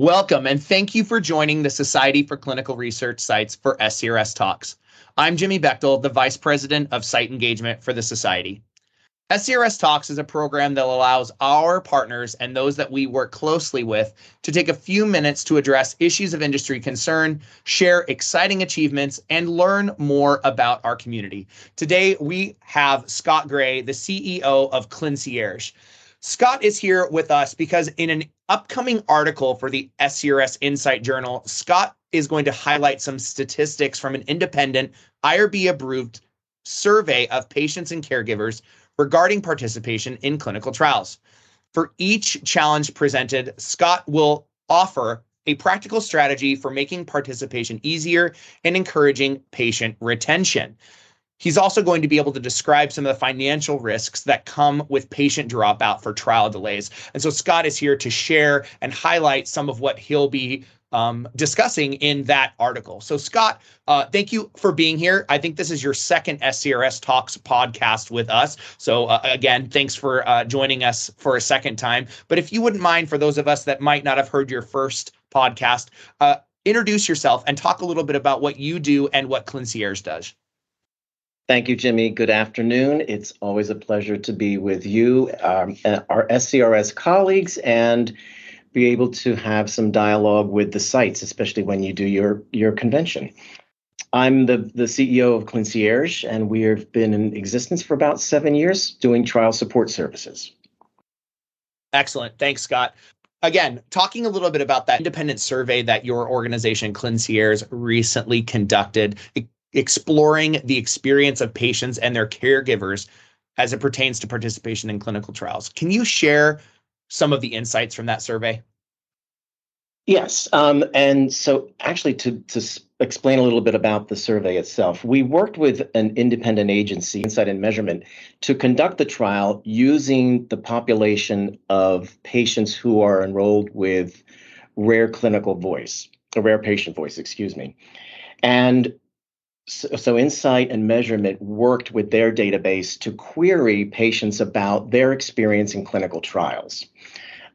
Welcome and thank you for joining the Society for Clinical Research Sites for SCRS Talks. I'm Jimmy Bechtel, the Vice President of Site Engagement for the Society. SCRS Talks is a program that allows our partners and those that we work closely with to take a few minutes to address issues of industry concern, share exciting achievements, and learn more about our community. Today, we have Scott Gray, the CEO of ClinCierge. Scott is here with us because in an upcoming article for the SCRS Insight Journal, Scott is going to highlight some statistics from an independent IRB approved survey of patients and caregivers regarding participation in clinical trials. For each challenge presented, Scott will offer a practical strategy for making participation easier and encouraging patient retention. He's also going to be able to describe some of the financial risks that come with patient dropout for trial delays. And so Scott is here to share and highlight some of what he'll be um, discussing in that article. So, Scott, uh, thank you for being here. I think this is your second SCRS Talks podcast with us. So, uh, again, thanks for uh, joining us for a second time. But if you wouldn't mind, for those of us that might not have heard your first podcast, uh, introduce yourself and talk a little bit about what you do and what ClinCierge does. Thank you, Jimmy. Good afternoon. It's always a pleasure to be with you, um, our SCRS colleagues, and be able to have some dialogue with the sites, especially when you do your, your convention. I'm the, the CEO of ClinCierge, and we have been in existence for about seven years doing trial support services. Excellent. Thanks, Scott. Again, talking a little bit about that independent survey that your organization, ClinCierge, recently conducted. Exploring the experience of patients and their caregivers as it pertains to participation in clinical trials. Can you share some of the insights from that survey? Yes. Um, and so, actually, to, to explain a little bit about the survey itself, we worked with an independent agency, Insight and Measurement, to conduct the trial using the population of patients who are enrolled with rare clinical voice, a rare patient voice, excuse me. And so, so, Insight and Measurement worked with their database to query patients about their experience in clinical trials.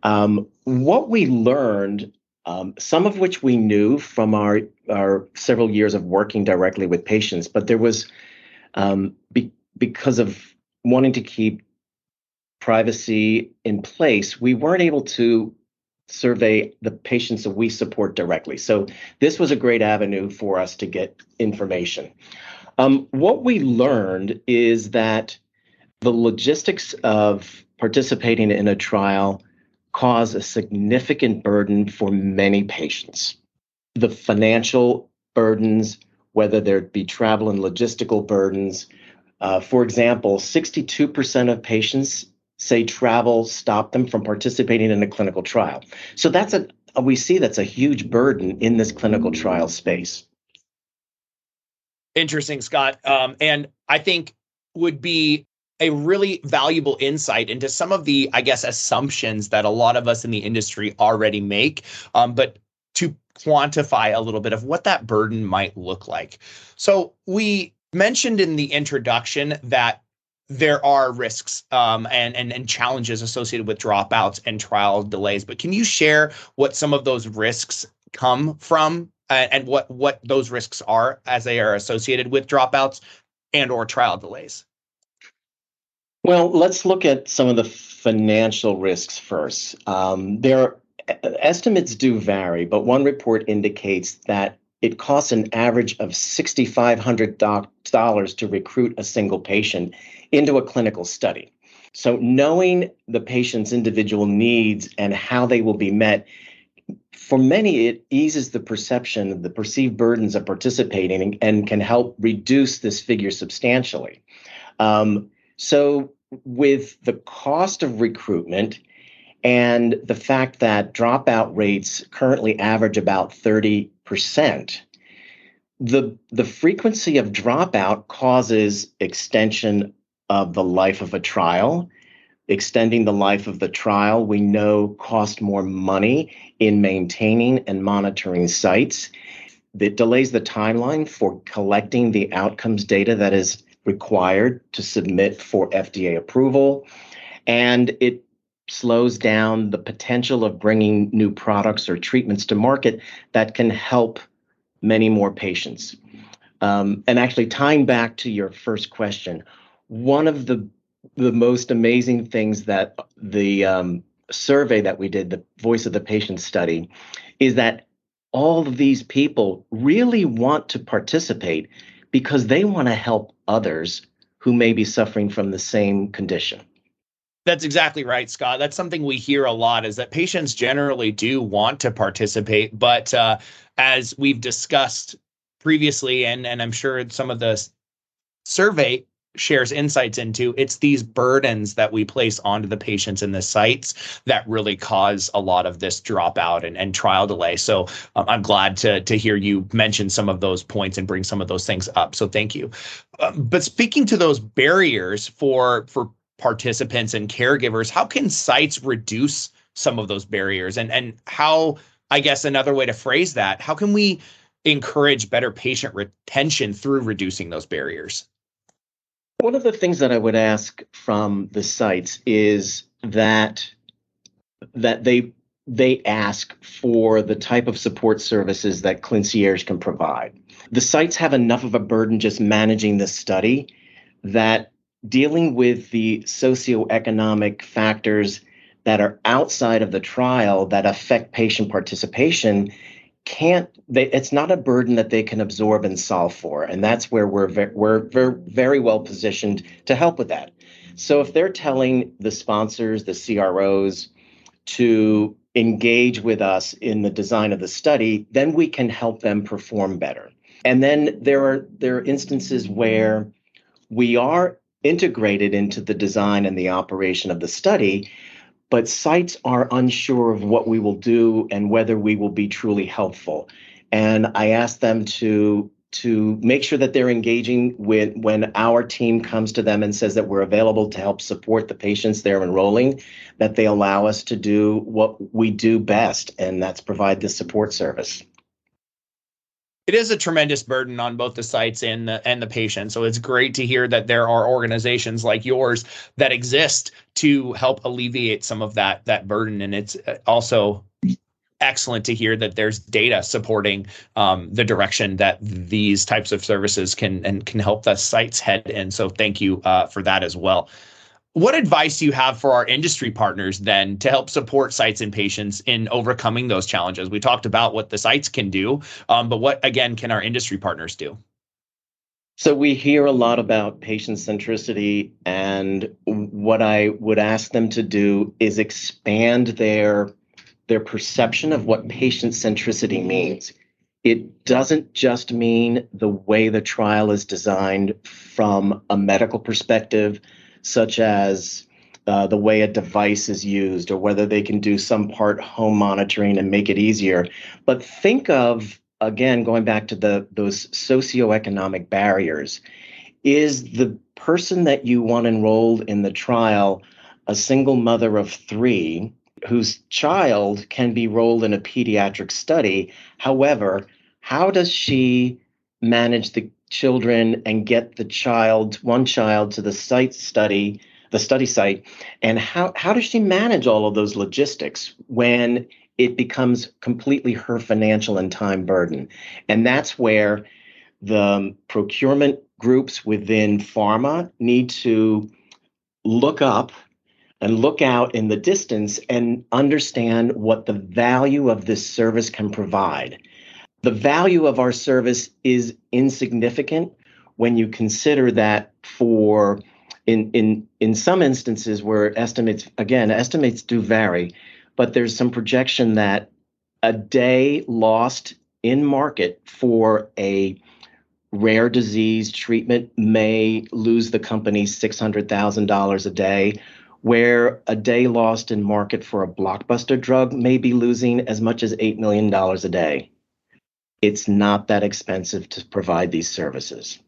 Um, what we learned, um, some of which we knew from our, our several years of working directly with patients, but there was, um, be, because of wanting to keep privacy in place, we weren't able to survey the patients that we support directly. So this was a great avenue for us to get information. Um, what we learned is that the logistics of participating in a trial cause a significant burden for many patients. The financial burdens, whether there be travel and logistical burdens. Uh, for example, 62% of patients say travel stopped them from participating in a clinical trial. So that's a we see that's a huge burden in this clinical trial space. Interesting, Scott. Um, and I think would be a really valuable insight into some of the, I guess, assumptions that a lot of us in the industry already make, um, but to quantify a little bit of what that burden might look like. So we mentioned in the introduction that there are risks um, and, and and challenges associated with dropouts and trial delays. But can you share what some of those risks come from and what what those risks are as they are associated with dropouts and or trial delays? Well, let's look at some of the financial risks first. Um, there estimates do vary, but one report indicates that it costs an average of $6,500 to recruit a single patient into a clinical study. So, knowing the patient's individual needs and how they will be met, for many, it eases the perception, of the perceived burdens of participating and can help reduce this figure substantially. Um, so, with the cost of recruitment and the fact that dropout rates currently average about 30%, the, the frequency of dropout causes extension of the life of a trial. Extending the life of the trial, we know cost more money in maintaining and monitoring sites. That delays the timeline for collecting the outcomes data that is required to submit for FDA approval. And it slows down the potential of bringing new products or treatments to market that can help many more patients. Um, and actually, tying back to your first question, one of the the most amazing things that the um, survey that we did, the Voice of the Patient study, is that all of these people really want to participate because they want to help others who may be suffering from the same condition. That's exactly right, Scott. That's something we hear a lot is that patients generally do want to participate, but uh, as we've discussed previously, and and I'm sure some of the survey shares insights into it's these burdens that we place onto the patients in the sites that really cause a lot of this dropout and, and trial delay. So um, i'm glad to to hear you mention some of those points and bring some of those things up. So thank you. Um, but speaking to those barriers for for participants and caregivers how can sites reduce some of those barriers? And and how i guess another way to phrase that how can we encourage better patient retention through reducing those barriers one of the things that i would ask from the sites is that that they they ask for the type of support services that Clincierge can provide. The sites have enough of a burden just managing the study that dealing with the socioeconomic factors that are outside of the trial that affect patient participation can't they it's not a burden that they can absorb and solve for and that's where we're ve- we're very, very well positioned to help with that. So if they're telling the sponsors the CROs to engage with us in the design of the study then we can help them perform better. And then there are there are instances where we are integrated into the design and the operation of the study, but sites are unsure of what we will do and whether we will be truly helpful. And I ask them to to make sure that they're engaging with when our team comes to them and says that we're available to help support the patients they're enrolling, that they allow us to do what we do best, and that's provide the support service it is a tremendous burden on both the sites and the and the patient. So it's great to hear that there are organizations like yours that exist to help alleviate some of that that burden. And it's uh, also excellent to hear that there's data supporting um, the direction that these types of services can and can help the sites head in. So thank you uh, for that as well. What advice do you have for our industry partners then to help support sites and patients in overcoming those challenges? We talked about what the sites can do, um, but what again can our industry partners do? So we hear a lot about patient centricity, and what I would ask them to do is expand their their perception of what patient centricity means. It doesn't just mean the way the trial is designed from a medical perspective such as uh, the way a device is used or whether they can do some part home monitoring and make it easier. But think of, again, going back to the those socioeconomic barriers. Is the person that you want enrolled in the trial a single mother of three whose child can be enrolled in a pediatric study? However, how does she manage the children and get the child, one child, to the site study, the study site, and how how does she manage all of those logistics when it becomes completely her financial and time burden? And that's where the procurement groups within pharma need to look up and look out in the distance and understand what the value of this service can provide the value of our service is insignificant when you consider that for in in in some instances where estimates again estimates do vary but there's some projection that a day lost in market for a rare disease treatment may lose the company $600,000 a day where a day lost in market for a blockbuster drug may be losing as much as $8 million a day it's not that expensive to provide these services.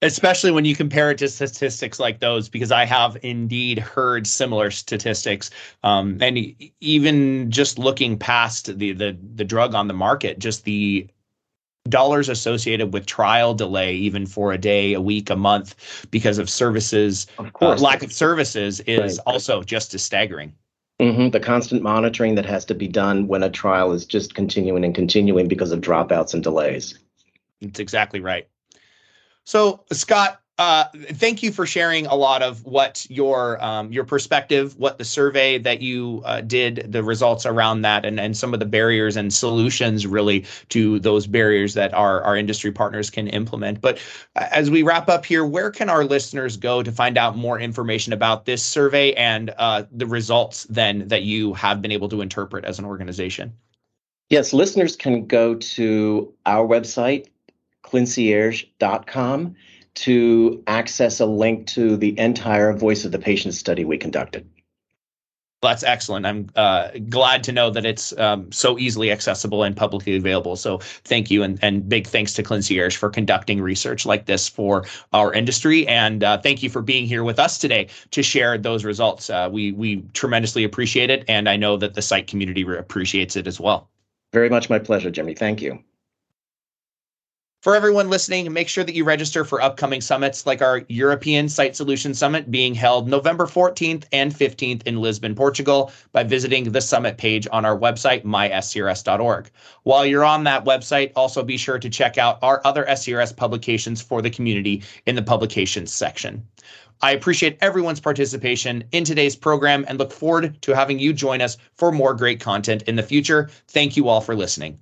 Especially when you compare it to statistics like those, because I have indeed heard similar statistics. Um, and even just looking past the, the the drug on the market, just the dollars associated with trial delay, even for a day, a week, a month, because of services, Of uh, lack of services is Right. also just as staggering. Mhm, The constant monitoring that has to be done when a trial is just continuing and continuing because of dropouts and delays. That's exactly right. So, Scott, uh, thank you for sharing a lot of what your um, your perspective, what the survey that you uh, did, the results around that, and and some of the barriers and solutions really to those barriers that our our industry partners can implement. But uh, as we wrap up here, where can our listeners go to find out more information about this survey and uh, the results then that you have been able to interpret as an organization? Yes, listeners can go to our website, clincierge.com, to access a link to the entire Voice of the Patient study we conducted. That's excellent. I'm uh, glad to know that it's um, so easily accessible and publicly available. So thank you, and, and big thanks to Clincierge for conducting research like this for our industry, and uh, thank you for being here with us today to share those results. Uh, we we tremendously appreciate it, and I know that the site community appreciates it as well. Very much my pleasure, Jimmy. Thank you. For everyone listening, make sure that you register for upcoming summits like our European Site Solution Summit being held November 14th and 15th in Lisbon, Portugal, by visiting the summit page on our website, myscrs.org. While you're on that website, also be sure to check out our other SCRS publications for the community in the publications section. I appreciate everyone's participation in today's program and look forward to having you join us for more great content in the future. Thank you all for listening.